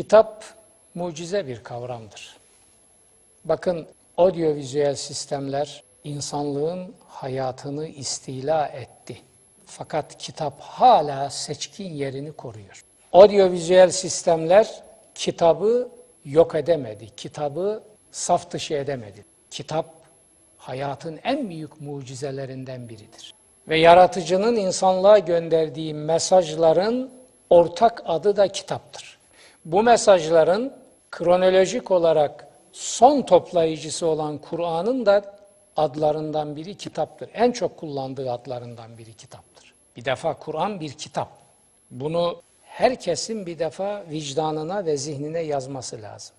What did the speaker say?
Kitap mucize bir kavramdır. Bakın audiovizüel sistemler insanlığın hayatını istila etti. Fakat kitap hala seçkin yerini koruyor. Audiovizüel sistemler kitabı yok edemedi. Kitabı saf dışı edemedi. Kitap hayatın en büyük mucizelerinden biridir. Ve yaratıcının insanlığa gönderdiği mesajların ortak adı da kitaptır. Bu mesajların kronolojik olarak son toplayıcısı olan Kur'an'ın da adlarından biri kitaptır. En çok kullandığı adlarından biri kitaptır. Bir defa Kur'an bir kitap. Bunu herkesin bir defa vicdanına ve zihnine yazması lazım.